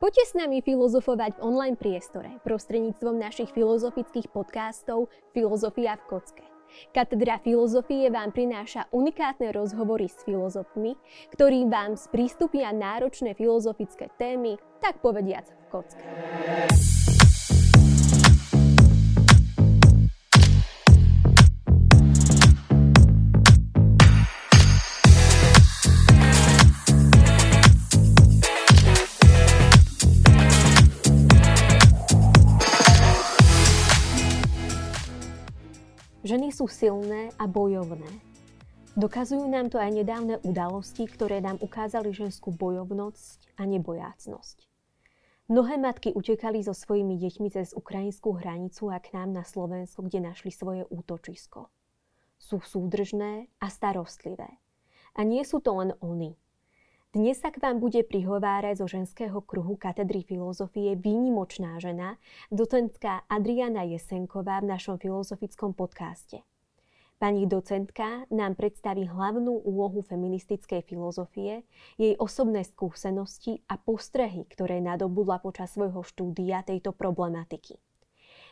Poďte s nami filozofovať v online priestore prostredníctvom našich filozofických podcastov Filozofia v kocke. Katedra filozofie vám prináša unikátne rozhovory s filozofmi, ktorí vám sprístupia náročné filozofické témy, tak povediac v kocke. Sú silné a bojovné. Dokazujú nám to aj nedávne udalosti, ktoré nám ukázali ženskú bojovnosť a nebojácnosť. Mnohé matky utekali so svojimi deťmi cez ukrajinskú hranicu a k nám na Slovensko, kde našli svoje útočisko. Sú súdržné a starostlivé. A nie sú to len oni, dnes sa k vám bude prihovárať zo ženského kruhu katedry filozofie výnimočná žena, docentka Adriana Jesenková v našom filozofickom podcaste. Pani docentka nám predstaví hlavnú úlohu feministickej filozofie, jej osobné skúsenosti a postrehy, ktoré nadobudla počas svojho štúdia tejto problematiky.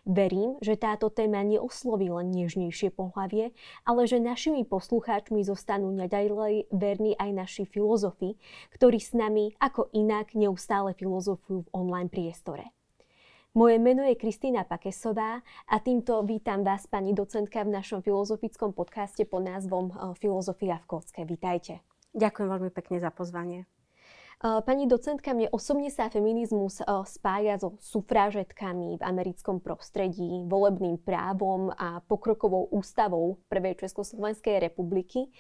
Verím, že táto téma neosloví len nežnejšie pohlavie, ale že našimi poslucháčmi zostanú naďalej verní aj naši filozofi, ktorí s nami ako inak neustále filozofujú v online priestore. Moje meno je Kristýna Pakesová a týmto vítam vás, pani docentka, v našom filozofickom podcaste pod názvom eh, Filozofia v kocke. Vítajte. Ďakujem veľmi pekne za pozvanie. Pani docentka, mne osobne sa feminizmus spája so sufrážetkami v americkom prostredí, volebným právom a pokrokovou ústavou Prvej Československej republiky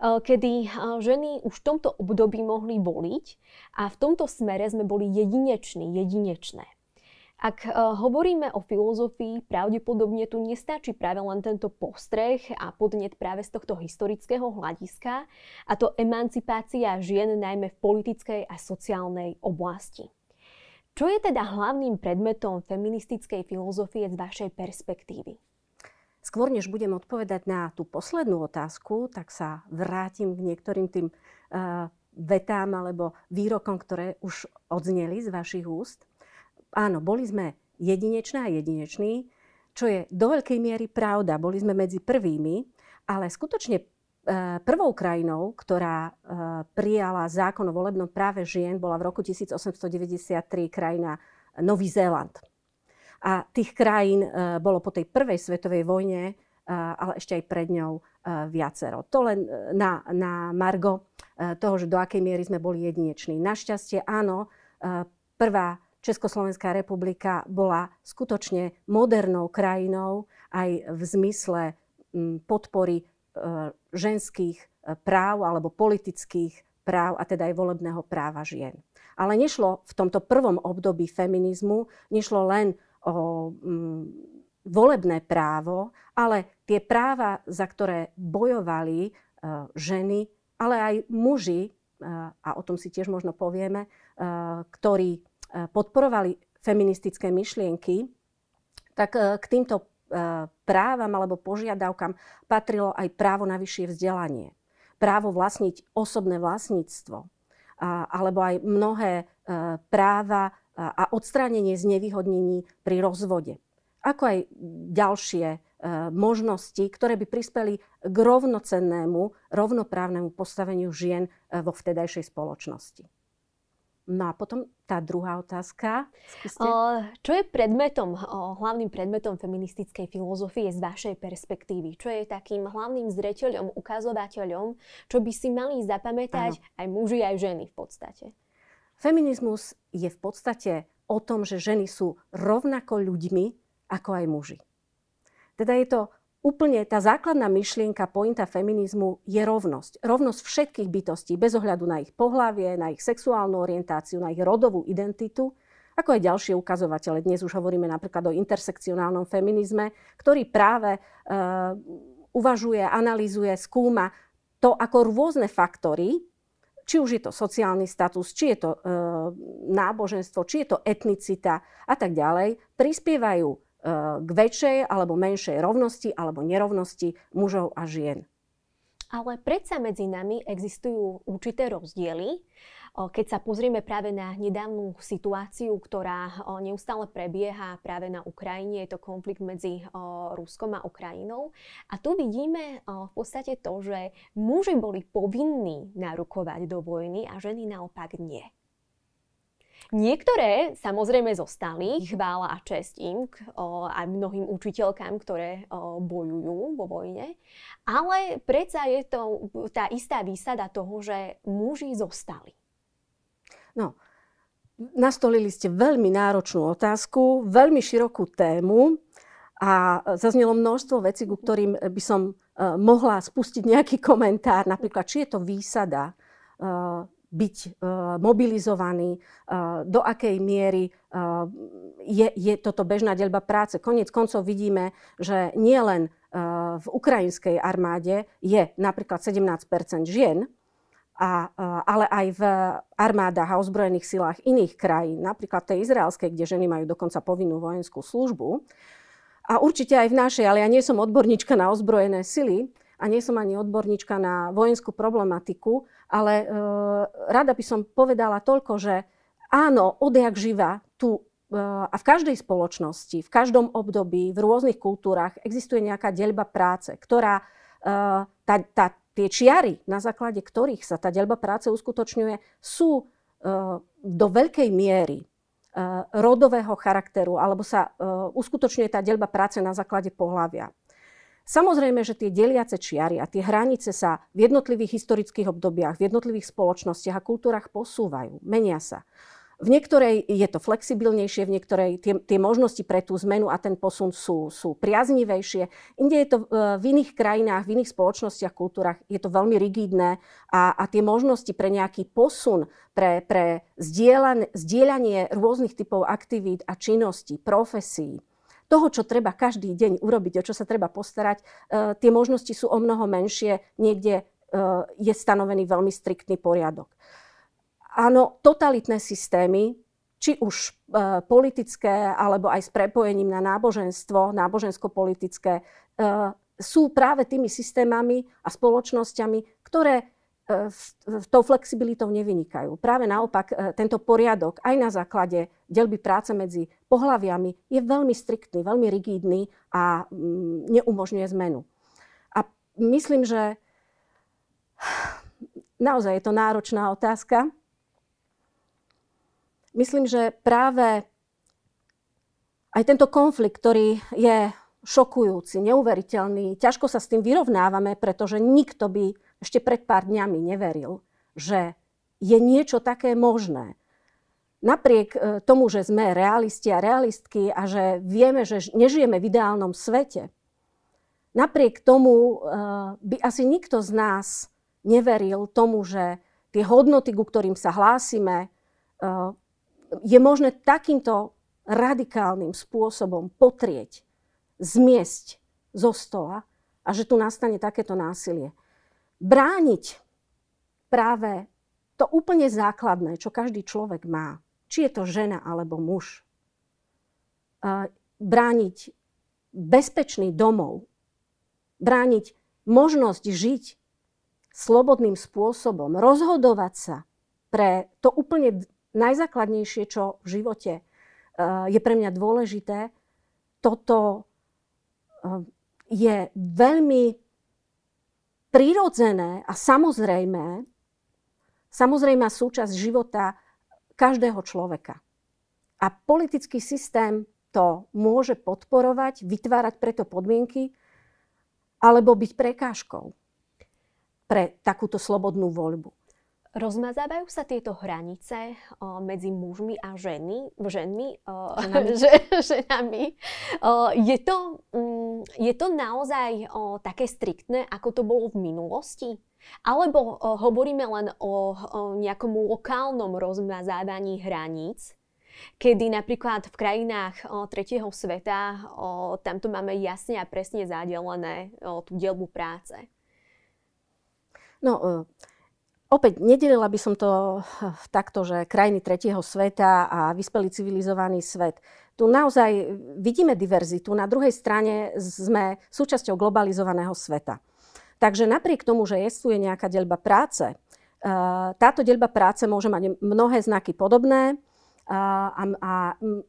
kedy ženy už v tomto období mohli voliť a v tomto smere sme boli jedineční, jedinečné. Ak e, hovoríme o filozofii, pravdepodobne tu nestačí práve len tento postreh a podnet práve z tohto historického hľadiska, a to emancipácia žien najmä v politickej a sociálnej oblasti. Čo je teda hlavným predmetom feministickej filozofie z vašej perspektívy? Skôr než budem odpovedať na tú poslednú otázku, tak sa vrátim k niektorým tým uh, vetám alebo výrokom, ktoré už odzneli z vašich úst áno, boli sme jedinečné a jedineční, čo je do veľkej miery pravda. Boli sme medzi prvými, ale skutočne e, prvou krajinou, ktorá e, prijala zákon o volebnom práve žien, bola v roku 1893 krajina Nový Zéland. A tých krajín e, bolo po tej prvej svetovej vojne, ale ešte aj pred ňou viacero. To len na, na Margo toho, že do akej miery sme boli jedineční. Našťastie áno, prvá Československá republika bola skutočne modernou krajinou aj v zmysle podpory e, ženských e, práv alebo politických práv a teda aj volebného práva žien. Ale nešlo v tomto prvom období feminizmu, nešlo len o volebné právo, ale tie práva, za ktoré bojovali e, ženy, ale aj muži, a o tom si tiež možno povieme, ktorí podporovali feministické myšlienky, tak eh, k týmto eh, právam alebo požiadavkám patrilo aj právo na vyššie vzdelanie. Právo vlastniť osobné vlastníctvo. Alebo aj mnohé práva a odstránenie znevýhodnení pri rozvode. Ako aj ďalšie možnosti, ktoré by prispeli k rovnocennému, rovnoprávnemu postaveniu žien vo vtedajšej spoločnosti. No a potom tá druhá otázka. Skúste. Čo je predmetom, hlavným predmetom feministickej filozofie z vašej perspektívy? Čo je takým hlavným zreteľom, ukazovateľom, čo by si mali zapamätať ano. aj muži, aj ženy v podstate? Feminizmus je v podstate o tom, že ženy sú rovnako ľuďmi ako aj muži. Teda je to úplne tá základná myšlienka, pointa feminizmu je rovnosť. Rovnosť všetkých bytostí, bez ohľadu na ich pohlavie, na ich sexuálnu orientáciu, na ich rodovú identitu, ako aj ďalšie ukazovatele. Dnes už hovoríme napríklad o intersekcionálnom feminizme, ktorý práve e, uvažuje, analýzuje, skúma to, ako rôzne faktory, či už je to sociálny status, či je to e, náboženstvo, či je to etnicita a tak ďalej, prispievajú k väčšej alebo menšej rovnosti alebo nerovnosti mužov a žien. Ale predsa medzi nami existujú určité rozdiely. Keď sa pozrieme práve na nedávnu situáciu, ktorá neustále prebieha práve na Ukrajine, je to konflikt medzi Ruskom a Ukrajinou. A tu vidíme v podstate to, že muži boli povinní narukovať do vojny a ženy naopak nie. Niektoré samozrejme zostali, chvála a čest im, o, aj mnohým učiteľkám, ktoré o, bojujú vo vojne, ale predsa je to tá istá výsada toho, že muži zostali. No, nastolili ste veľmi náročnú otázku, veľmi širokú tému a zaznelo množstvo vecí, ku ktorým by som uh, mohla spustiť nejaký komentár, napríklad, či je to výsada uh, byť uh, mobilizovaný, uh, do akej miery uh, je, je toto bežná deľba práce. Konec koncov vidíme, že nie len uh, v ukrajinskej armáde je napríklad 17% žien, a, ale aj v armádach a ozbrojených silách iných krajín, napríklad tej izraelskej, kde ženy majú dokonca povinnú vojenskú službu. A určite aj v našej, ale ja nie som odborníčka na ozbrojené sily a nie som ani odborníčka na vojenskú problematiku, ale e, rada by som povedala toľko, že áno, odjak živa tu e, a v každej spoločnosti, v každom období, v rôznych kultúrach existuje nejaká deľba práce, ktorá e, tá, tá, tie čiary, na základe ktorých sa tá deľba práce uskutočňuje, sú do veľkej miery rodového charakteru, alebo sa uskutočňuje tá deľba práce na základe pohľavia. Samozrejme, že tie deliace čiary a tie hranice sa v jednotlivých historických obdobiach, v jednotlivých spoločnostiach a kultúrach posúvajú, menia sa. V niektorej je to flexibilnejšie, v niektorej tie, tie možnosti pre tú zmenu a ten posun sú, sú priaznivejšie. Inde je to e, v iných krajinách, v iných spoločnostiach, kultúrach je to veľmi rigidné a, a tie možnosti pre nejaký posun, pre, pre zdieľanie rôznych typov aktivít a činností, profesí, toho, čo treba každý deň urobiť, o čo sa treba postarať, e, tie možnosti sú o mnoho menšie, niekde e, je stanovený veľmi striktný poriadok. Áno, totalitné systémy, či už e, politické, alebo aj s prepojením na náboženstvo, nábožensko-politické, sú práve tými systémami a spoločnosťami, ktoré tou flexibilitou nevynikajú. Práve naopak, e, tento poriadok aj na základe delby práce medzi pohľaviami je veľmi striktný, veľmi rigidný a mm, neumožňuje zmenu. A myslím, že naozaj je to náročná otázka. Myslím, že práve aj tento konflikt, ktorý je šokujúci, neuveriteľný, ťažko sa s tým vyrovnávame, pretože nikto by ešte pred pár dňami neveril, že je niečo také možné. Napriek e, tomu, že sme realisti a realistky a že vieme, že nežijeme v ideálnom svete, napriek tomu e, by asi nikto z nás neveril tomu, že tie hodnoty, ku ktorým sa hlásime, e, je možné takýmto radikálnym spôsobom potrieť, zmiesť zo stola a že tu nastane takéto násilie brániť práve to úplne základné, čo každý človek má, či je to žena alebo muž. Brániť bezpečný domov, brániť možnosť žiť slobodným spôsobom, rozhodovať sa pre to úplne najzákladnejšie, čo v živote je pre mňa dôležité, toto je veľmi prirodzené a samozrejmé, samozrejmá súčasť života každého človeka. A politický systém to môže podporovať, vytvárať preto podmienky, alebo byť prekážkou pre takúto slobodnú voľbu. Rozmazávajú sa tieto hranice o, medzi mužmi a ženy, ženmi, o, ženami. ženami. O, je, to, um, je to naozaj o, také striktné, ako to bolo v minulosti? Alebo o, hovoríme len o, o nejakom lokálnom rozmazávaní hraníc, kedy napríklad v krajinách o, tretieho sveta o, tamto máme jasne a presne zadelené o, tú dielbu práce? No, Opäť, nedelila by som to eh, takto, že krajiny tretieho sveta a vyspelý civilizovaný svet. Tu naozaj vidíme diverzitu. Na druhej strane sme súčasťou globalizovaného sveta. Takže napriek tomu, že je nejaká deľba práce, táto deľba práce môže mať mnohé znaky podobné a, a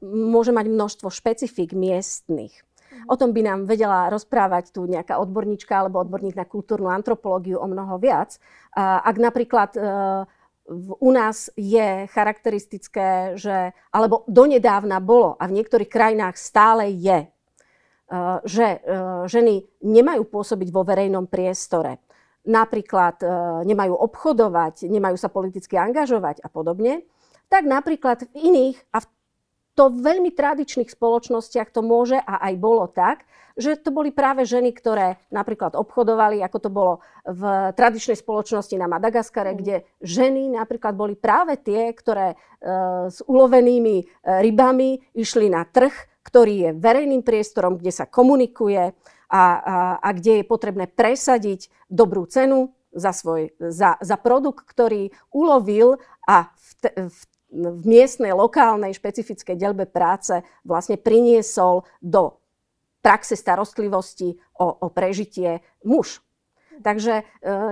môže mať množstvo špecifík miestnych. O tom by nám vedela rozprávať tu nejaká odborníčka alebo odborník na kultúrnu antropológiu o mnoho viac. Ak napríklad e, u nás je charakteristické, že, alebo donedávna bolo a v niektorých krajinách stále je, e, že e, ženy nemajú pôsobiť vo verejnom priestore. Napríklad nemajú obchodovať, nemajú sa politicky angažovať a podobne. Tak napríklad v iných a v to v veľmi tradičných spoločnostiach to môže a aj bolo tak, že to boli práve ženy, ktoré napríklad obchodovali, ako to bolo v tradičnej spoločnosti na Madagaskare, mm. kde ženy napríklad boli práve tie, ktoré e, s ulovenými e, rybami išli na trh, ktorý je verejným priestorom, kde sa komunikuje a, a, a kde je potrebné presadiť dobrú cenu za, svoj, za, za produkt, ktorý ulovil a v, te, v v miestnej, lokálnej, špecifickej delbe práce vlastne priniesol do praxe starostlivosti o, o prežitie muž. Takže e,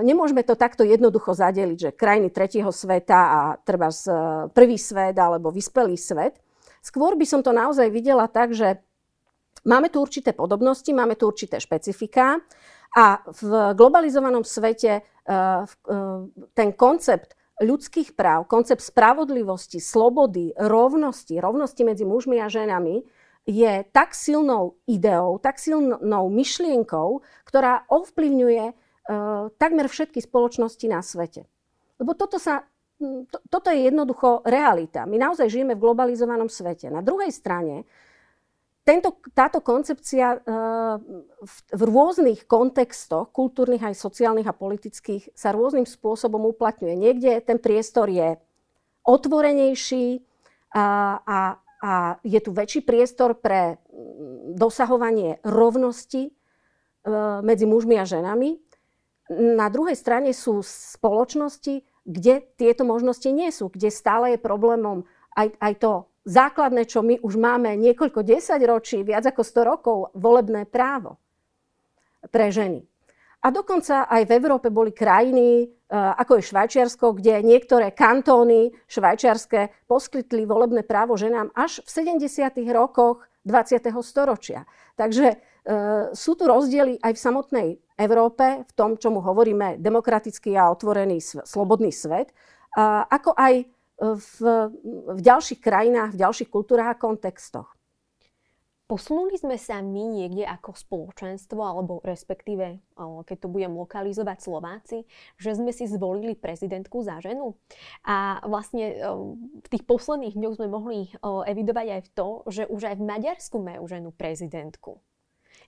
nemôžeme to takto jednoducho zadeliť, že krajiny tretieho sveta a treba z, e, prvý svet alebo vyspelý svet. Skôr by som to naozaj videla tak, že máme tu určité podobnosti, máme tu určité špecifiká a v globalizovanom svete e, e, ten koncept ľudských práv, koncept spravodlivosti, slobody, rovnosti, rovnosti medzi mužmi a ženami je tak silnou ideou, tak silnou myšlienkou, ktorá ovplyvňuje uh, takmer všetky spoločnosti na svete. Lebo toto sa to, toto je jednoducho realita. My naozaj žijeme v globalizovanom svete. Na druhej strane tento, táto koncepcia uh, v, v rôznych kontextoch, kultúrnych aj sociálnych a politických, sa rôznym spôsobom uplatňuje. Niekde ten priestor je otvorenejší a, a, a je tu väčší priestor pre dosahovanie rovnosti uh, medzi mužmi a ženami. Na druhej strane sú spoločnosti, kde tieto možnosti nie sú, kde stále je problémom aj, aj to základné, čo my už máme niekoľko desaťročí, viac ako 100 rokov, volebné právo pre ženy. A dokonca aj v Európe boli krajiny, e, ako je Švajčiarsko, kde niektoré kantóny švajčiarske poskytli volebné právo ženám až v 70. rokoch 20. storočia. Takže e, sú tu rozdiely aj v samotnej Európe, v tom, čomu hovoríme demokratický a otvorený, slobodný svet, ako aj v, v ďalších krajinách, v ďalších kultúrach a kontextoch. Posunuli sme sa my niekde ako spoločenstvo, alebo respektíve, keď to budem lokalizovať Slováci, že sme si zvolili prezidentku za ženu. A vlastne v tých posledných dňoch sme mohli evidovať aj to, že už aj v Maďarsku majú ženu prezidentku.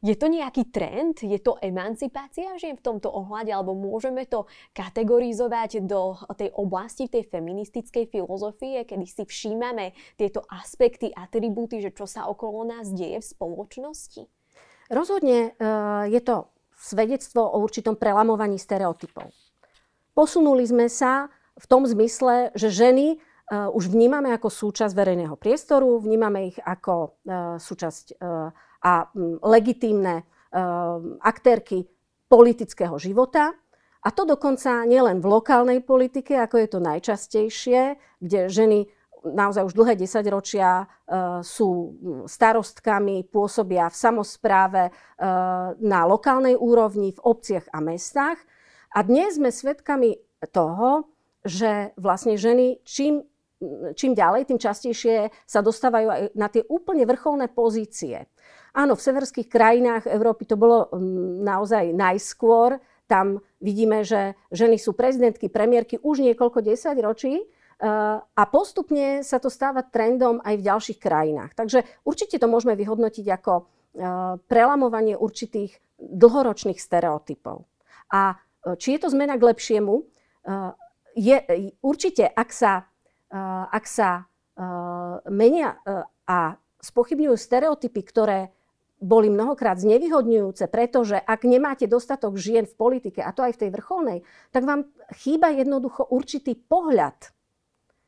Je to nejaký trend? Je to emancipácia žien v tomto ohľade? Alebo môžeme to kategorizovať do tej oblasti, tej feministickej filozofie, kedy si všímame tieto aspekty, atribúty, že čo sa okolo nás deje v spoločnosti? Rozhodne e, je to svedectvo o určitom prelamovaní stereotypov. Posunuli sme sa v tom zmysle, že ženy uh, už vnímame ako súčasť verejného priestoru, vnímame ich ako uh, súčasť a mm, legitímne ehm, aktérky politického života. A to dokonca nielen v lokálnej politike, ako je to najčastejšie, kde ženy naozaj už dlhé desaťročia uh, sú starostkami, pôsobia v samozpráve uh, na lokálnej úrovni, v obciach a mestách. A dnes sme svedkami toho, že vlastne ženy čím, čím ďalej, tým častejšie sa dostávajú aj na tie úplne vrcholné pozície. Áno, v severských krajinách Európy to bolo mm, naozaj najskôr. Tam vidíme, že ženy sú prezidentky, premiérky už niekoľko desať ročí. Eh, a postupne sa to stáva trendom aj v ďalších krajinách. Takže určite to môžeme vyhodnotiť ako eh, prelamovanie určitých dlhoročných stereotypov. A eh, či je to zmena k lepšiemu? Je, určite, ak sa, ak sa menia a spochybňujú stereotypy, ktoré boli mnohokrát znevýhodňujúce, pretože ak nemáte dostatok žien v politike, a to aj v tej vrcholnej, tak vám chýba jednoducho určitý pohľad,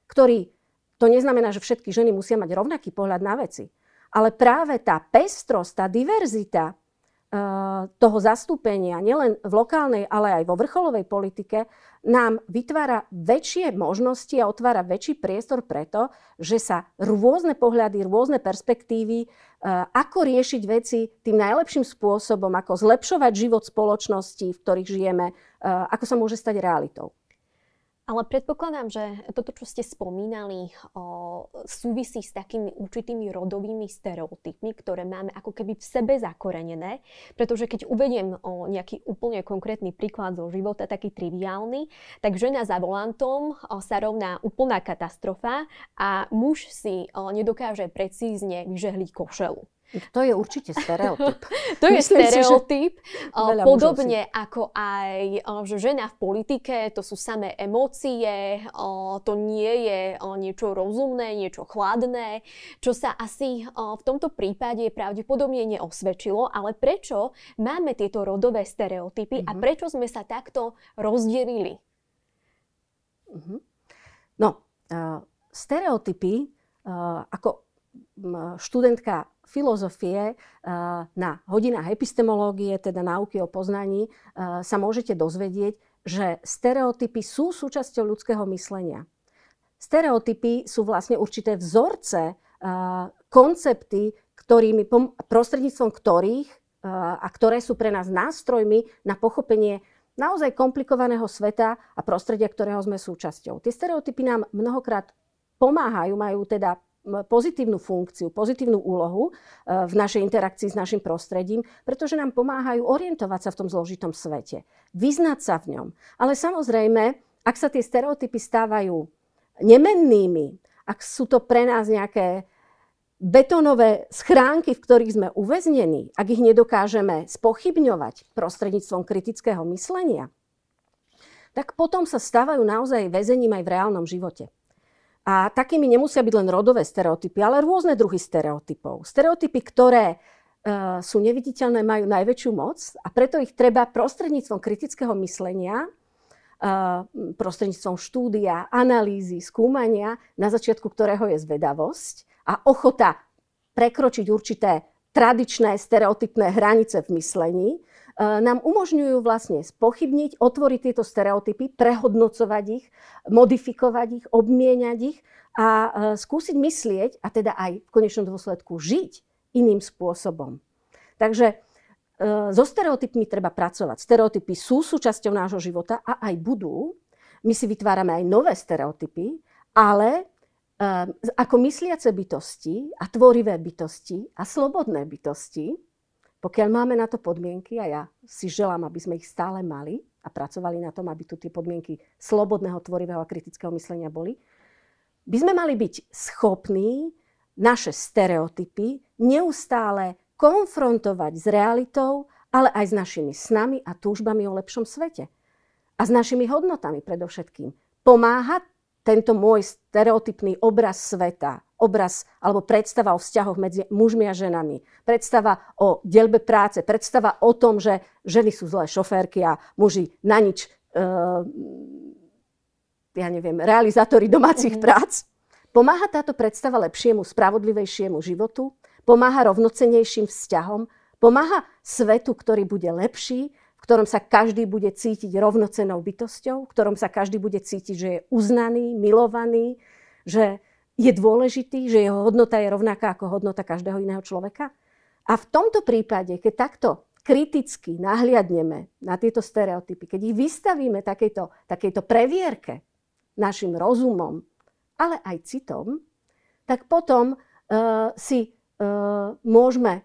ktorý, to neznamená, že všetky ženy musia mať rovnaký pohľad na veci, ale práve tá pestrosť, tá diverzita toho zastúpenia, nielen v lokálnej, ale aj vo vrcholovej politike, nám vytvára väčšie možnosti a otvára väčší priestor preto, že sa rôzne pohľady, rôzne perspektívy, ako riešiť veci tým najlepším spôsobom, ako zlepšovať život spoločnosti, v ktorých žijeme, ako sa môže stať realitou. Ale predpokladám, že toto, čo ste spomínali, o, súvisí s takými určitými rodovými stereotypmi, ktoré máme ako keby v sebe zakorenené. Pretože keď uvediem o nejaký úplne konkrétny príklad zo života, taký triviálny, tak žena za volantom o, sa rovná úplná katastrofa a muž si o, nedokáže precízne vyžehliť košelu. To je určite stereotyp. to je Myslím stereotyp. Si, Podobne ako aj, že žena v politike, to sú samé emócie, to nie je niečo rozumné, niečo chladné, čo sa asi v tomto prípade pravdepodobne neosvedčilo. Ale prečo máme tieto rodové stereotypy mm-hmm. a mhm. prečo sme sa takto rozdelili? Mm-hmm. No, uh, stereotypy, uh, ako študentka filozofie na hodinách epistemológie, teda náuky o poznaní, sa môžete dozvedieť, že stereotypy sú súčasťou ľudského myslenia. Stereotypy sú vlastne určité vzorce, koncepty, ktorými, prostredníctvom ktorých a ktoré sú pre nás nástrojmi na pochopenie naozaj komplikovaného sveta a prostredia, ktorého sme súčasťou. Tie stereotypy nám mnohokrát pomáhajú, majú teda pozitívnu funkciu, pozitívnu úlohu e, v našej interakcii s našim prostredím, pretože nám pomáhajú orientovať sa v tom zložitom svete, vyznať sa v ňom. Ale samozrejme, ak sa tie stereotypy stávajú nemennými, ak sú to pre nás nejaké betónové schránky, v ktorých sme uväznení, ak ich nedokážeme spochybňovať prostredníctvom kritického myslenia, tak potom sa stávajú naozaj väzením aj v reálnom živote. A takými nemusia byť len rodové stereotypy, ale rôzne druhy stereotypov. Stereotypy, ktoré e, sú neviditeľné, majú najväčšiu moc a preto ich treba prostredníctvom kritického myslenia, e, prostredníctvom štúdia, analýzy, skúmania, na začiatku ktorého je zvedavosť a ochota prekročiť určité tradičné stereotypné hranice v myslení, nám umožňujú vlastne spochybniť, otvoriť tieto stereotypy, prehodnocovať ich, modifikovať ich, obmieniať ich a e, skúsiť myslieť a teda aj v konečnom dôsledku žiť iným spôsobom. Takže e, so stereotypmi treba pracovať. Stereotypy sú súčasťou nášho života a aj budú. My si vytvárame aj nové stereotypy, ale ako mysliace bytosti a tvorivé bytosti a slobodné bytosti, pokiaľ máme na to podmienky, a ja si želám, aby sme ich stále mali a pracovali na tom, aby tu tie podmienky slobodného, tvorivého a kritického myslenia boli, by sme mali byť schopní naše stereotypy neustále konfrontovať s realitou, ale aj s našimi snami a túžbami o lepšom svete. A s našimi hodnotami predovšetkým. Pomáhať tento môj stereotypný obraz sveta obraz alebo predstava o vzťahoch medzi mužmi a ženami, predstava o delbe práce, predstava o tom, že ženy sú zlé šoférky a muži na nič, uh, ja neviem, realizátori domácich mm-hmm. prác. Pomáha táto predstava lepšiemu, spravodlivejšiemu životu, pomáha rovnocenejším vzťahom, pomáha svetu, ktorý bude lepší, v ktorom sa každý bude cítiť rovnocenou bytosťou, v ktorom sa každý bude cítiť, že je uznaný, milovaný, že je dôležitý, že jeho hodnota je rovnaká ako hodnota každého iného človeka? A v tomto prípade, keď takto kriticky nahliadneme na tieto stereotypy, keď ich vystavíme takejto, takejto previerke našim rozumom, ale aj citom, tak potom uh, si uh, môžeme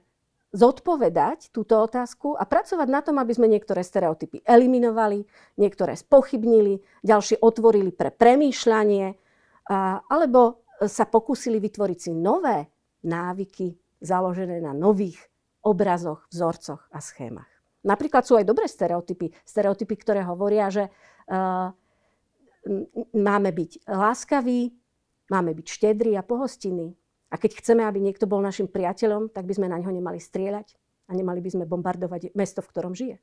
zodpovedať túto otázku a pracovať na tom, aby sme niektoré stereotypy eliminovali, niektoré spochybnili, ďalšie otvorili pre premýšľanie, alebo sa pokúsili vytvoriť si nové návyky založené na nových obrazoch, vzorcoch a schémach. Napríklad sú aj dobré stereotypy. Stereotypy, ktoré hovoria, že uh, máme byť láskaví, máme byť štedrí a pohostinní. A keď chceme, aby niekto bol našim priateľom, tak by sme na ňo nemali strieľať a nemali by sme bombardovať mesto, v ktorom žije.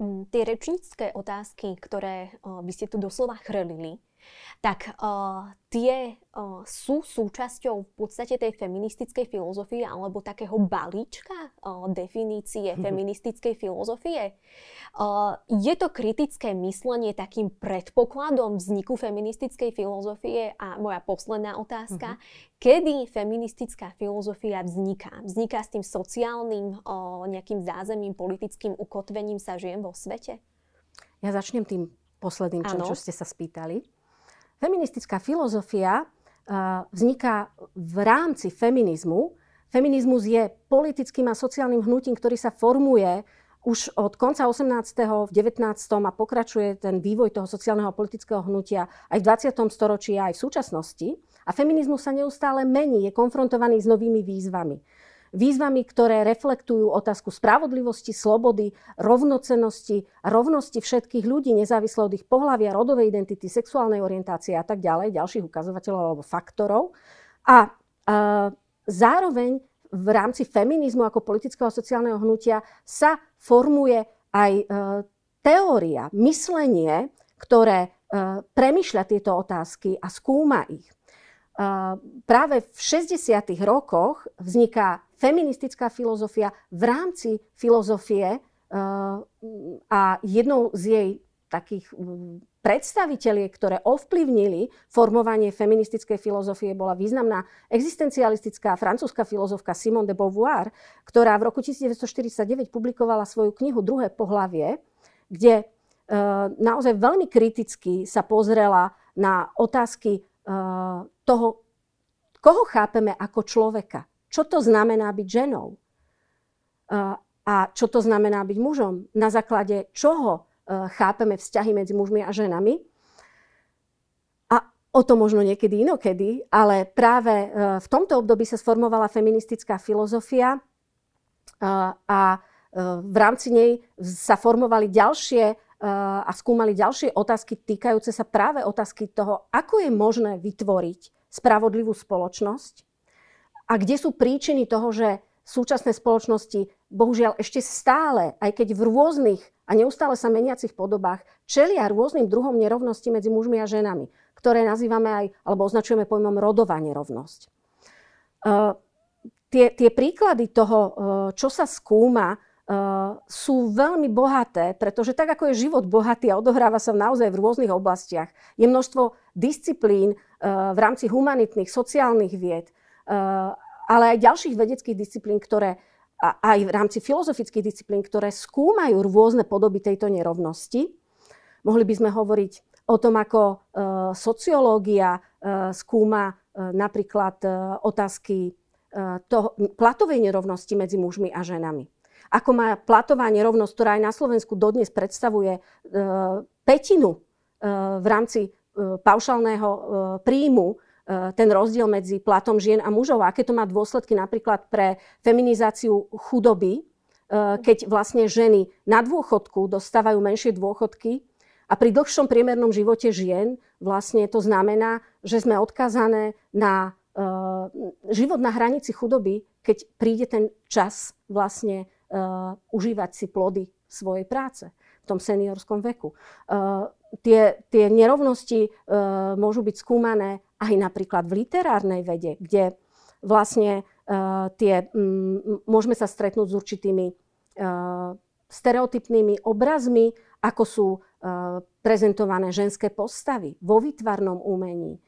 Mm, tie rečnícke otázky, ktoré by ste tu doslova chrlili, tak uh, tie uh, sú súčasťou v podstate tej feministickej filozofie alebo takého balíčka uh, definície mm-hmm. feministickej filozofie. Uh, je to kritické myslenie takým predpokladom vzniku feministickej filozofie? A moja posledná otázka, mm-hmm. kedy feministická filozofia vzniká? Vzniká s tým sociálnym uh, nejakým zázemím, politickým ukotvením sa žien vo svete? Ja začnem tým posledným, čo, čo ste sa spýtali. Feministická filozofia vzniká v rámci feminizmu. Feminizmus je politickým a sociálnym hnutím, ktorý sa formuje už od konca 18. v 19. a pokračuje ten vývoj toho sociálneho a politického hnutia aj v 20. storočí aj v súčasnosti. A feminizmus sa neustále mení, je konfrontovaný s novými výzvami výzvami, ktoré reflektujú otázku spravodlivosti, slobody, rovnocenosti rovnosti všetkých ľudí, nezávisle od ich pohľavia, rodovej identity, sexuálnej orientácie a tak ďalej, ďalších ukazovateľov alebo faktorov. A, a zároveň v rámci feminizmu ako politického a sociálneho hnutia sa formuje aj e, teória, myslenie, ktoré e, premyšľa tieto otázky a skúma ich práve v 60. rokoch vzniká feministická filozofia v rámci filozofie a jednou z jej takých predstaviteľiek, ktoré ovplyvnili formovanie feministickej filozofie, bola významná existencialistická francúzska filozofka Simone de Beauvoir, ktorá v roku 1949 publikovala svoju knihu Druhé pohlavie, kde naozaj veľmi kriticky sa pozrela na otázky toho, koho chápeme ako človeka. Čo to znamená byť ženou? A čo to znamená byť mužom? Na základe čoho chápeme vzťahy medzi mužmi a ženami? A o to možno niekedy inokedy, ale práve v tomto období sa sformovala feministická filozofia a v rámci nej sa formovali ďalšie a skúmali ďalšie otázky týkajúce sa práve otázky toho, ako je možné vytvoriť spravodlivú spoločnosť a kde sú príčiny toho, že súčasné spoločnosti bohužiaľ ešte stále, aj keď v rôznych a neustále sa meniacich podobách, čelia rôznym druhom nerovnosti medzi mužmi a ženami, ktoré nazývame aj, alebo označujeme pojmom rodová nerovnosť. Uh, tie, tie príklady toho, uh, čo sa skúma, uh, sú veľmi bohaté, pretože tak ako je život bohatý a odohráva sa naozaj v rôznych oblastiach, je množstvo disciplín, v rámci humanitných, sociálnych vied, ale aj ďalších vedeckých disciplín, ktoré aj v rámci filozofických disciplín, ktoré skúmajú rôzne podoby tejto nerovnosti. Mohli by sme hovoriť o tom, ako sociológia skúma napríklad otázky toho, platovej nerovnosti medzi mužmi a ženami. Ako má platová nerovnosť, ktorá aj na Slovensku dodnes predstavuje petinu v rámci paušálneho príjmu ten rozdiel medzi platom žien a mužov aké to má dôsledky napríklad pre feminizáciu chudoby, keď vlastne ženy na dôchodku dostávajú menšie dôchodky a pri dlhšom priemernom živote žien vlastne to znamená, že sme odkázané na život na hranici chudoby, keď príde ten čas vlastne užívať si plody svojej práce v tom seniorskom veku. Tie, tie nerovnosti môžu byť skúmané aj napríklad v literárnej vede, kde vlastne e, tie, m, môžeme sa stretnúť s určitými e, stereotypnými obrazmi, ako sú e, prezentované ženské postavy vo výtvarnom umení, e,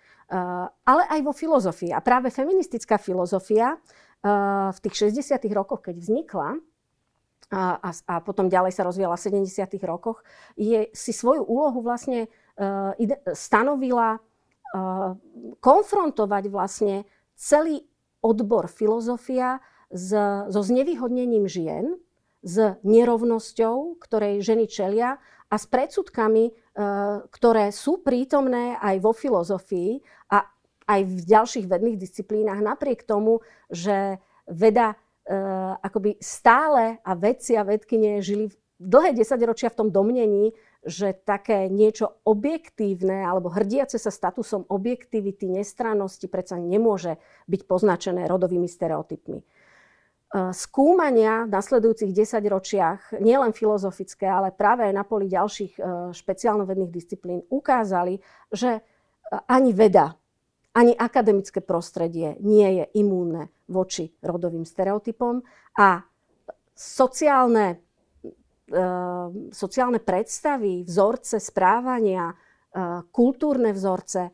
ale aj vo filozofii. A práve feministická filozofia e, v tých 60. rokoch, keď vznikla, a, a, potom ďalej sa rozvíjala v 70. rokoch, je, si svoju úlohu vlastne uh, ide, stanovila uh, konfrontovať vlastne celý odbor filozofia s, so znevýhodnením žien, s nerovnosťou, ktorej ženy čelia a s predsudkami, uh, ktoré sú prítomné aj vo filozofii a aj v ďalších vedných disciplínach, napriek tomu, že veda uh, akoby stále a vedci a vedkynie žili dlhé desaťročia v tom domnení, že také niečo objektívne alebo hrdiace sa statusom objektivity, nestrannosti predsa nemôže byť poznačené rodovými stereotypmi. E, skúmania v nasledujúcich desaťročiach, nielen filozofické, ale práve aj na poli ďalších e, špeciálnovedných disciplín, ukázali, že ani veda, ani akademické prostredie nie je imúnne voči rodovým stereotypom a sociálne, e, sociálne predstavy, vzorce správania, e, kultúrne vzorce e,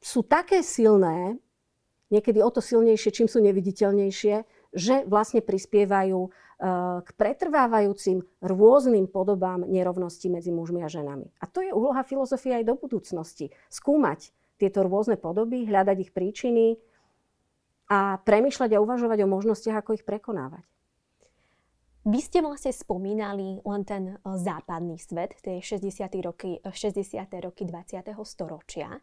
sú také silné, niekedy o to silnejšie, čím sú neviditeľnejšie, že vlastne prispievajú k pretrvávajúcim rôznym podobám nerovnosti medzi mužmi a ženami. A to je úloha filozofie aj do budúcnosti. Skúmať tieto rôzne podoby, hľadať ich príčiny a premýšľať a uvažovať o možnostiach, ako ich prekonávať. Vy ste vlastne spomínali len ten e, západný svet, tie 60. roky, 60. E, roky 20. storočia.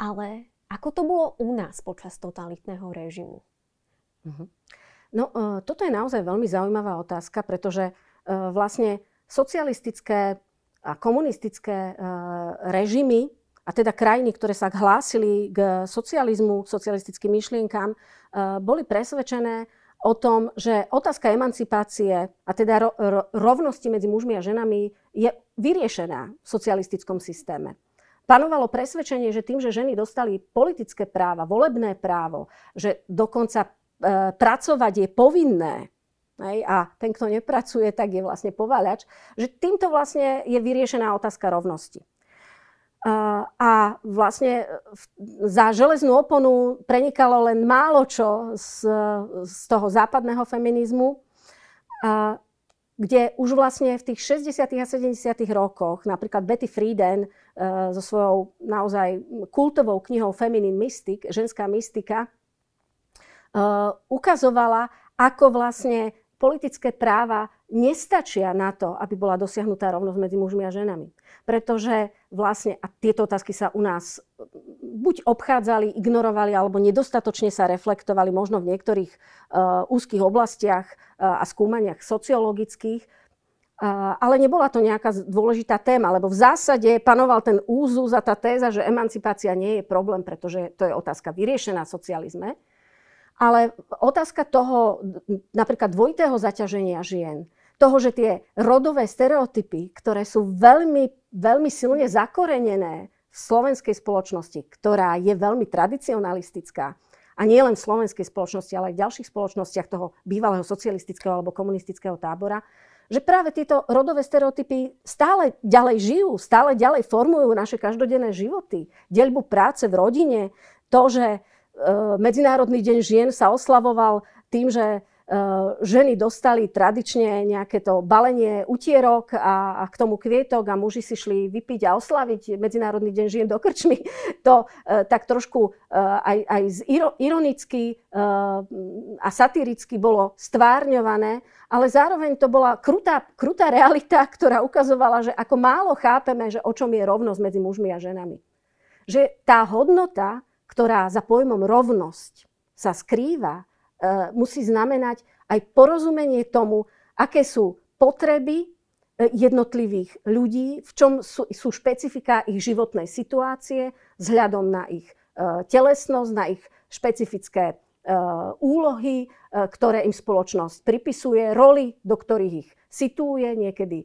Ale ako to bolo u nás počas totalitného režimu? Uh-huh. No, uh, toto je naozaj veľmi zaujímavá otázka, pretože vlastne socialistické a komunistické režimy a teda krajiny, ktoré sa hlásili k socializmu, socialistickým myšlienkám, boli presvedčené o tom, že otázka emancipácie a teda ro- ro- rovnosti medzi mužmi a ženami je vyriešená v socialistickom systéme. Panovalo presvedčenie, že tým, že ženy dostali politické práva, volebné právo, že dokonca e, pracovať je povinné, hej, a ten, kto nepracuje, tak je vlastne pováľač, že týmto vlastne je vyriešená otázka rovnosti. A vlastne za železnú oponu prenikalo len málo čo z, z toho západného feminizmu, kde už vlastne v tých 60. a 70. rokoch, napríklad Betty Friedan e, so svojou naozaj kultovou knihou Feminine Mystic, ženská mystika, e, ukazovala, ako vlastne politické práva nestačia na to, aby bola dosiahnutá rovnosť medzi mužmi a ženami. Pretože vlastne, a tieto otázky sa u nás buď obchádzali, ignorovali, alebo nedostatočne sa reflektovali možno v niektorých uh, úzkých oblastiach uh, a skúmaniach sociologických, uh, ale nebola to nejaká dôležitá téma, lebo v zásade panoval ten úzus a tá téza, že emancipácia nie je problém, pretože to je otázka vyriešená v socializme. Ale otázka toho napríklad dvojitého zaťaženia žien, toho, že tie rodové stereotypy, ktoré sú veľmi, veľmi silne zakorenené v slovenskej spoločnosti, ktorá je veľmi tradicionalistická, a nie len v slovenskej spoločnosti, ale aj v ďalších spoločnostiach toho bývalého socialistického alebo komunistického tábora, že práve tieto rodové stereotypy stále ďalej žijú, stále ďalej formujú naše každodenné životy. Deľbu práce v rodine, to, že e, Medzinárodný deň žien sa oslavoval tým, že ženy dostali tradične nejaké to balenie utierok a, a k tomu kvietok a muži si šli vypiť a oslaviť Medzinárodný deň žien do krčmy. To e, tak trošku e, aj, aj ironicky e, a satiricky bolo stvárňované, ale zároveň to bola krutá, krutá realita, ktorá ukazovala, že ako málo chápeme, že o čom je rovnosť medzi mužmi a ženami. Že tá hodnota, ktorá za pojmom rovnosť sa skrýva, musí znamenať aj porozumenie tomu, aké sú potreby e, jednotlivých ľudí, v čom sú, sú špecifika ich životnej situácie, vzhľadom na ich e, telesnosť, na ich špecifické úlohy, ktoré im spoločnosť pripisuje, roli, do ktorých ich situuje, niekedy,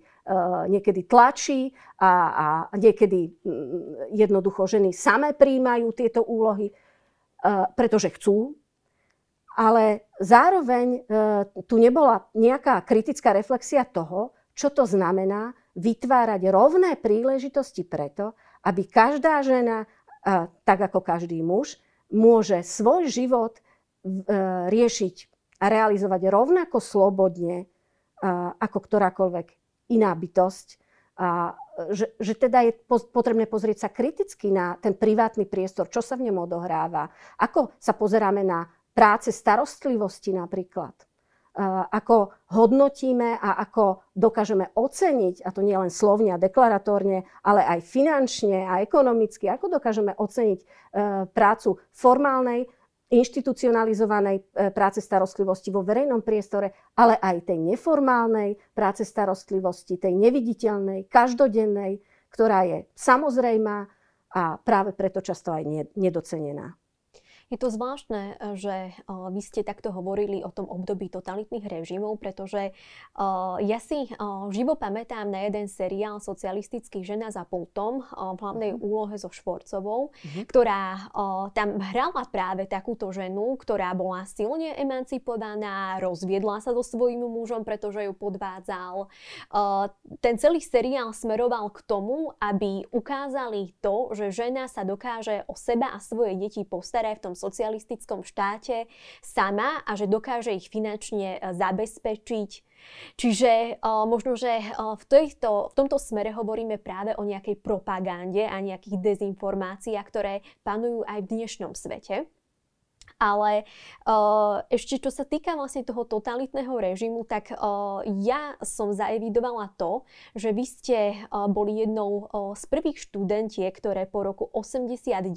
niekedy tlačí a, a niekedy mm, jednoducho ženy samé príjmajú tieto úlohy, pretože chcú ale zároveň e, tu nebola nejaká kritická reflexia toho, čo to znamená vytvárať rovné príležitosti preto, aby každá žena, e, tak ako každý muž, môže svoj život e, riešiť a realizovať rovnako slobodne ako ktorákoľvek iná bytosť. A že, že teda je potrebné pozrieť sa kriticky na ten privátny priestor, čo sa v ňom odohráva, ako sa pozeráme na práce starostlivosti napríklad. Ako hodnotíme a ako dokážeme oceniť, a to nie len slovne a deklaratórne, ale aj finančne a ekonomicky, ako dokážeme oceniť e, prácu formálnej, inštitucionalizovanej e, práce starostlivosti vo verejnom priestore, ale aj tej neformálnej práce starostlivosti, tej neviditeľnej, každodennej, ktorá je samozrejmá a práve preto často aj nedocenená. Je to zvláštne, že vy ste takto hovorili o tom období totalitných režimov, pretože ja si živo pamätám na jeden seriál socialistický Žena za pultom v hlavnej uh-huh. úlohe so Švorcovou, uh-huh. ktorá tam hrala práve takúto ženu, ktorá bola silne emancipovaná, rozviedla sa so svojím mužom, pretože ju podvádzal. Ten celý seriál smeroval k tomu, aby ukázali to, že žena sa dokáže o seba a svoje deti postarať v tom socialistickom štáte sama a že dokáže ich finančne e, zabezpečiť. Čiže uh, možno, že uh, v, tejto, v tomto smere hovoríme práve o nejakej propagande a nejakých dezinformáciách, ktoré panujú aj v dnešnom svete. Ale uh, ešte čo sa týka vlastne toho totalitného režimu, tak uh, ja som zaevidovala to, že vy ste uh, boli jednou uh, z prvých študentiek, ktoré po roku 89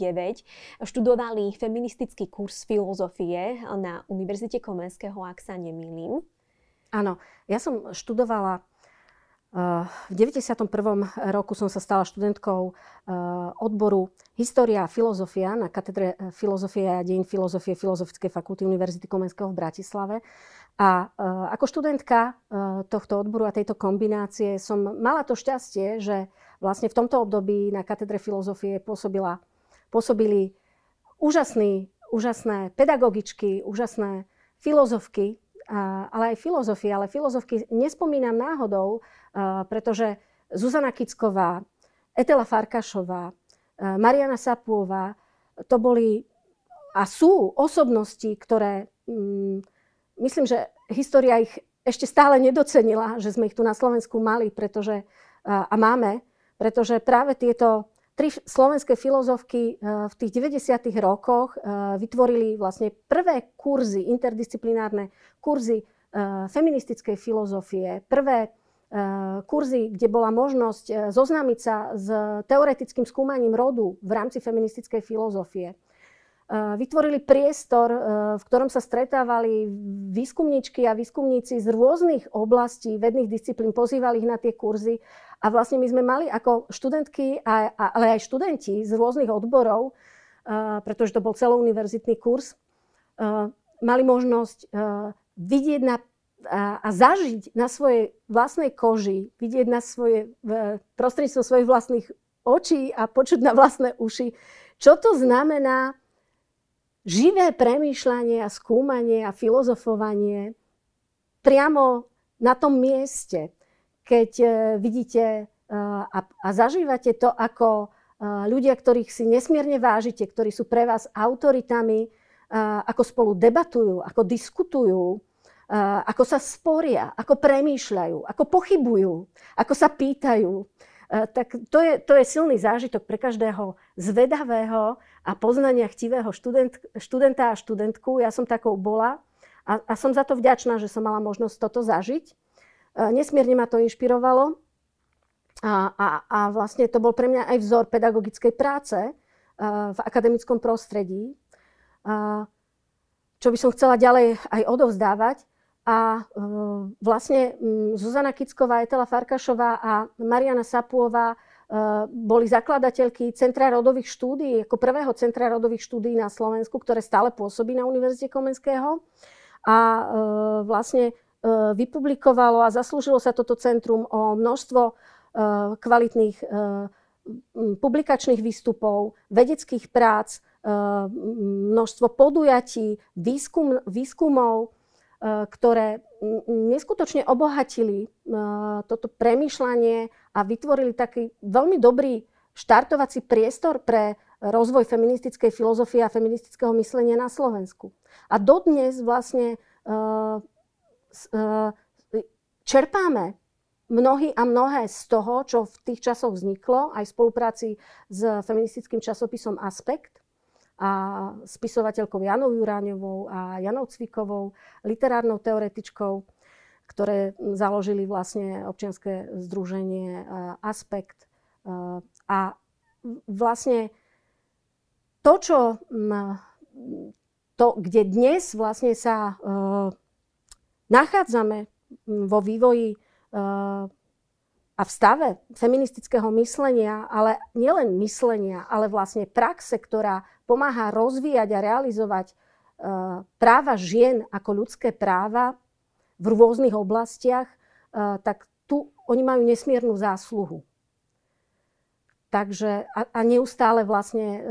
študovali feministický kurz filozofie na Univerzite Komenského, ak sa nemýlim. Áno, ja som študovala v 91. roku som sa stala študentkou eh, odboru História a filozofia na katedre eh, filozofie a dejín filozofie Filozofickej fakulty Univerzity Komenského v Bratislave. A eh, ako študentka tohto odboru a tejto kombinácie som mala to šťastie, že vlastne v tomto období na katedre filozofie pôsobila, pôsobili úžasný, úžasné pedagogičky, úžasné filozofky, ale aj filozofie. Ale filozofky nespomínam náhodou, pretože Zuzana Kicková, Etela Farkašová, Mariana Sapuová, to boli a sú osobnosti, ktoré mm, myslím, že história ich ešte stále nedocenila, že sme ich tu na Slovensku mali, pretože, a máme, pretože práve tieto tri slovenské filozofky v tých 90. rokoch vytvorili vlastne prvé kurzy, interdisciplinárne kurzy feministickej filozofie, prvé Eh, kurzy, kde bola možnosť eh, zoznámiť sa s teoretickým skúmaním rodu v rámci feministickej filozofie. Eh, vytvorili priestor, v ktorom sa stretávali výskumníčky a výskumníci z rôznych oblastí vedných disciplín, pozývali ich na tie kurzy. A vlastne my sme mali ako študentky, ale aj študenti z rôznych odborov, pretože to bol celouniverzitný kurz, mali možnosť vidieť na a zažiť na svojej vlastnej koži, vidieť na svoje, prostredníctvom svojich vlastných očí a počuť na vlastné uši, čo to znamená živé premýšľanie a skúmanie a filozofovanie priamo na tom mieste, keď uh, vidíte uh, a, zažívate to ako uh, ľudia, ktorých si nesmierne vážite, ktorí sú pre vás autoritami, ako spolu debatujú, ako diskutujú, ako sa sporia, ako premýšľajú, ako pochybujú, ako sa pýtajú. Tak to je, to je silný zážitok pre každého zvedavého a poznania chtivého študent, študenta a študentku. Ja som takou bola a, a som za to vďačná, že som mala možnosť toto zažiť. Nesmierne ma to inšpirovalo a, a, a vlastne to bol pre mňa aj vzor pedagogickej práce v akademickom prostredí, čo by som chcela ďalej aj odovzdávať. A e, vlastne Zuzana Kicková, Etela Farkašová a Mariana Sapuová e, boli zakladateľky Centra rodových štúdií, ako prvého Centra rodových štúdií na Slovensku, ktoré stále pôsobí na Univerzite Komenského. A e, vlastne vypublikovalo a zaslúžilo sa toto centrum o množstvo kvalitných publikačných výstupov, vedeckých prác, množstvo podujatí, výskum, výskumov, Eh, ktoré neskutočne obohatili eh, toto premýšľanie a vytvorili taký veľmi dobrý štartovací priestor pre rozvoj feministickej filozofie a feministického myslenia na Slovensku. A dodnes vlastne eh, čerpáme mnohí a mnohé z toho, čo v tých časoch vzniklo, aj v spolupráci s feministickým časopisom Aspekt, a spisovateľkou Janou Juráňovou a Janou Cvikovou, literárnou teoretičkou, ktoré založili vlastne občianske združenie Aspekt. A vlastne to, čo to, kde dnes vlastne sa nachádzame vo vývoji a v stave feministického myslenia, ale nielen myslenia, ale vlastne praxe, ktorá pomáha rozvíjať a realizovať e, práva žien ako ľudské práva v rôznych oblastiach, e, tak tu oni majú nesmiernu zásluhu. Takže a, a neustále vlastne e,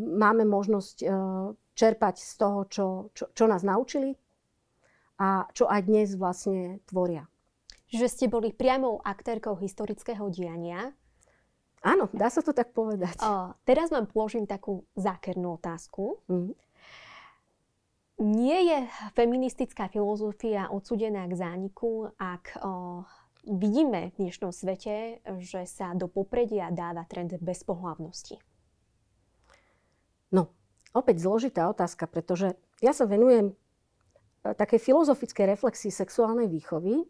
máme možnosť čerpať z toho, čo, čo, čo nás naučili a čo aj dnes vlastne tvoria že ste boli priamou aktérkou historického diania. Áno, dá sa to tak povedať. O, teraz vám položím takú zákernú otázku. Mm. Nie je feministická filozofia odsudená k zániku, ak o, vidíme v dnešnom svete, že sa do popredia dáva trend bezpohlavnosti? No, opäť zložitá otázka, pretože ja sa venujem e, takej filozofickej reflexii sexuálnej výchovy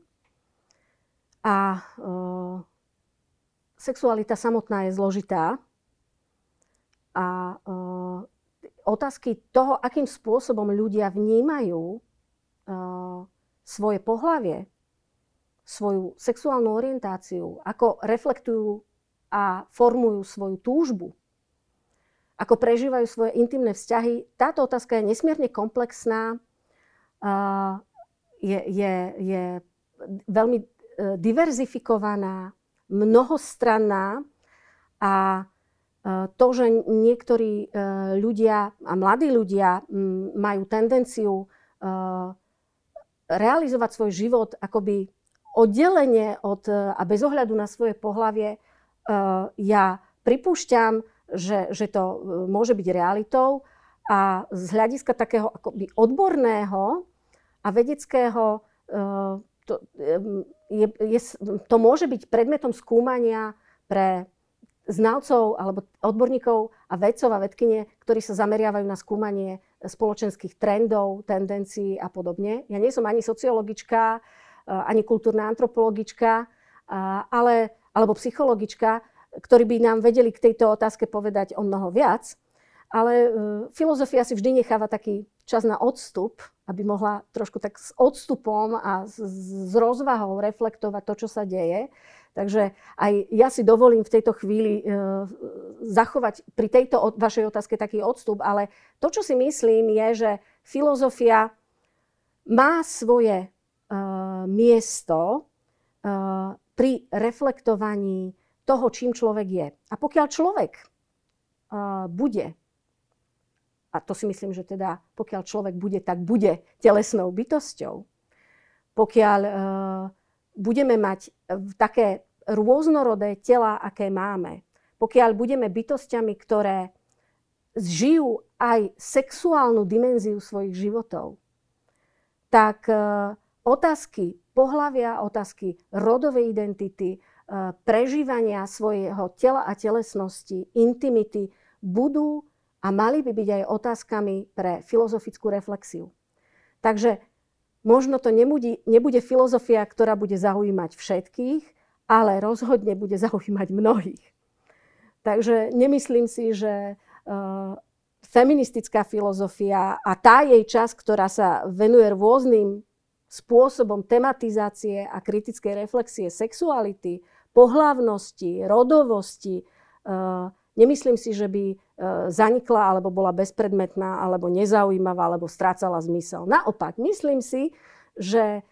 a e, sexualita samotná je zložitá. A e, otázky toho, akým spôsobom ľudia vnímajú e, svoje pohlavie, svoju sexuálnu orientáciu, ako reflektujú a formujú svoju túžbu, ako prežívajú svoje intimné vzťahy. Táto otázka je nesmierne komplexná, je, je, je veľmi diverzifikovaná, mnohostranná a e, to, že niektorí e, ľudia a mladí ľudia majú tendenciu realizovať svoj život akoby oddelenie od, a bez ohľadu na svoje pohlavie, ja pripúšťam, že, že to môže byť realitou a z hľadiska takého akoby odborného a vedeckého to, je, je, to môže byť predmetom skúmania pre znalcov alebo odborníkov a vedcov a vedkynie, ktorí sa zameriavajú na skúmanie spoločenských trendov, tendencií a podobne. Ja nie som ani sociologička, eh, ani kultúrna antropologička, ale, alebo psychologička, ktorí by nám vedeli k tejto otázke povedať o mnoho viac. Ale e, filozofia si vždy necháva taký čas na odstup, aby mohla trošku tak s odstupom a s, rozvahou reflektovať to, čo sa deje. Takže aj ja si dovolím v tejto chvíli e, zachovať pri tejto vašej otázke taký odstup, ale to, čo si myslím, je, že filozofia má svoje e, miesto pri reflektovaní toho, čím človek je. A pokiaľ človek bude a to si myslím, že teda pokiaľ človek bude, tak bude telesnou bytosťou. Pokiaľ e, budeme mať také rôznorodé tela, aké máme, pokiaľ budeme bytostiami, ktoré žijú aj sexuálnu dimenziu svojich životov, tak e, otázky pohlavia, otázky rodovej identity, e, prežívania svojho tela a telesnosti, intimity budú a mali by byť aj otázkami pre filozofickú reflexiu. Takže možno to nebude, nebude filozofia, ktorá bude zaujímať všetkých, ale rozhodne bude zaujímať mnohých. Takže nemyslím si, že uh, feministická filozofia a tá jej časť, ktorá sa venuje rôznym spôsobom tematizácie a kritickej reflexie sexuality, pohlavnosti, rodovosti, uh, Nemyslím si, že by zanikla alebo bola bezpredmetná alebo nezaujímavá alebo strácala zmysel. Naopak, myslím si, že e,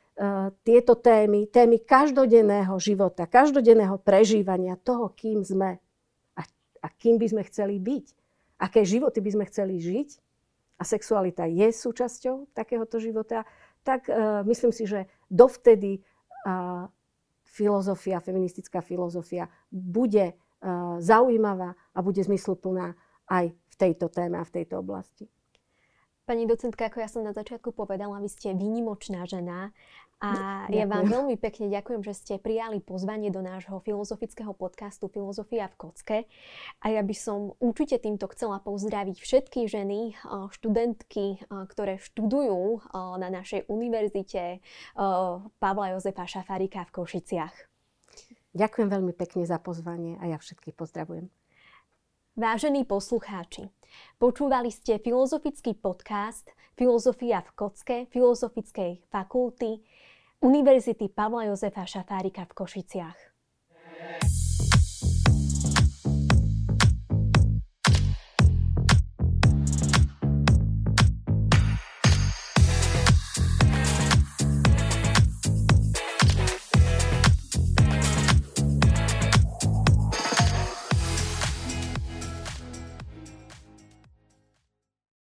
tieto témy, témy každodenného života, každodenného prežívania toho, kým sme a, a kým by sme chceli byť, aké životy by sme chceli žiť, a sexualita je súčasťou takéhoto života, tak uh, myslím si, že dovtedy uh, filozofia, feministická filozofia bude zaujímavá a bude zmysluplná aj v tejto téme a v tejto oblasti. Pani docentka, ako ja som na začiatku povedala, vy ste výnimočná žena a ďakujem. ja vám veľmi pekne ďakujem, že ste prijali pozvanie do nášho filozofického podcastu Filozofia v kocke. A ja by som určite týmto chcela pozdraviť všetky ženy, študentky, ktoré študujú na našej univerzite Pavla Jozefa Šafárika v Košiciach. Ďakujem veľmi pekne za pozvanie a ja všetkých pozdravujem. Vážení poslucháči, počúvali ste filozofický podcast Filozofia v Kocke Filozofickej fakulty Univerzity Pavla Jozefa Šafárika v Košiciach.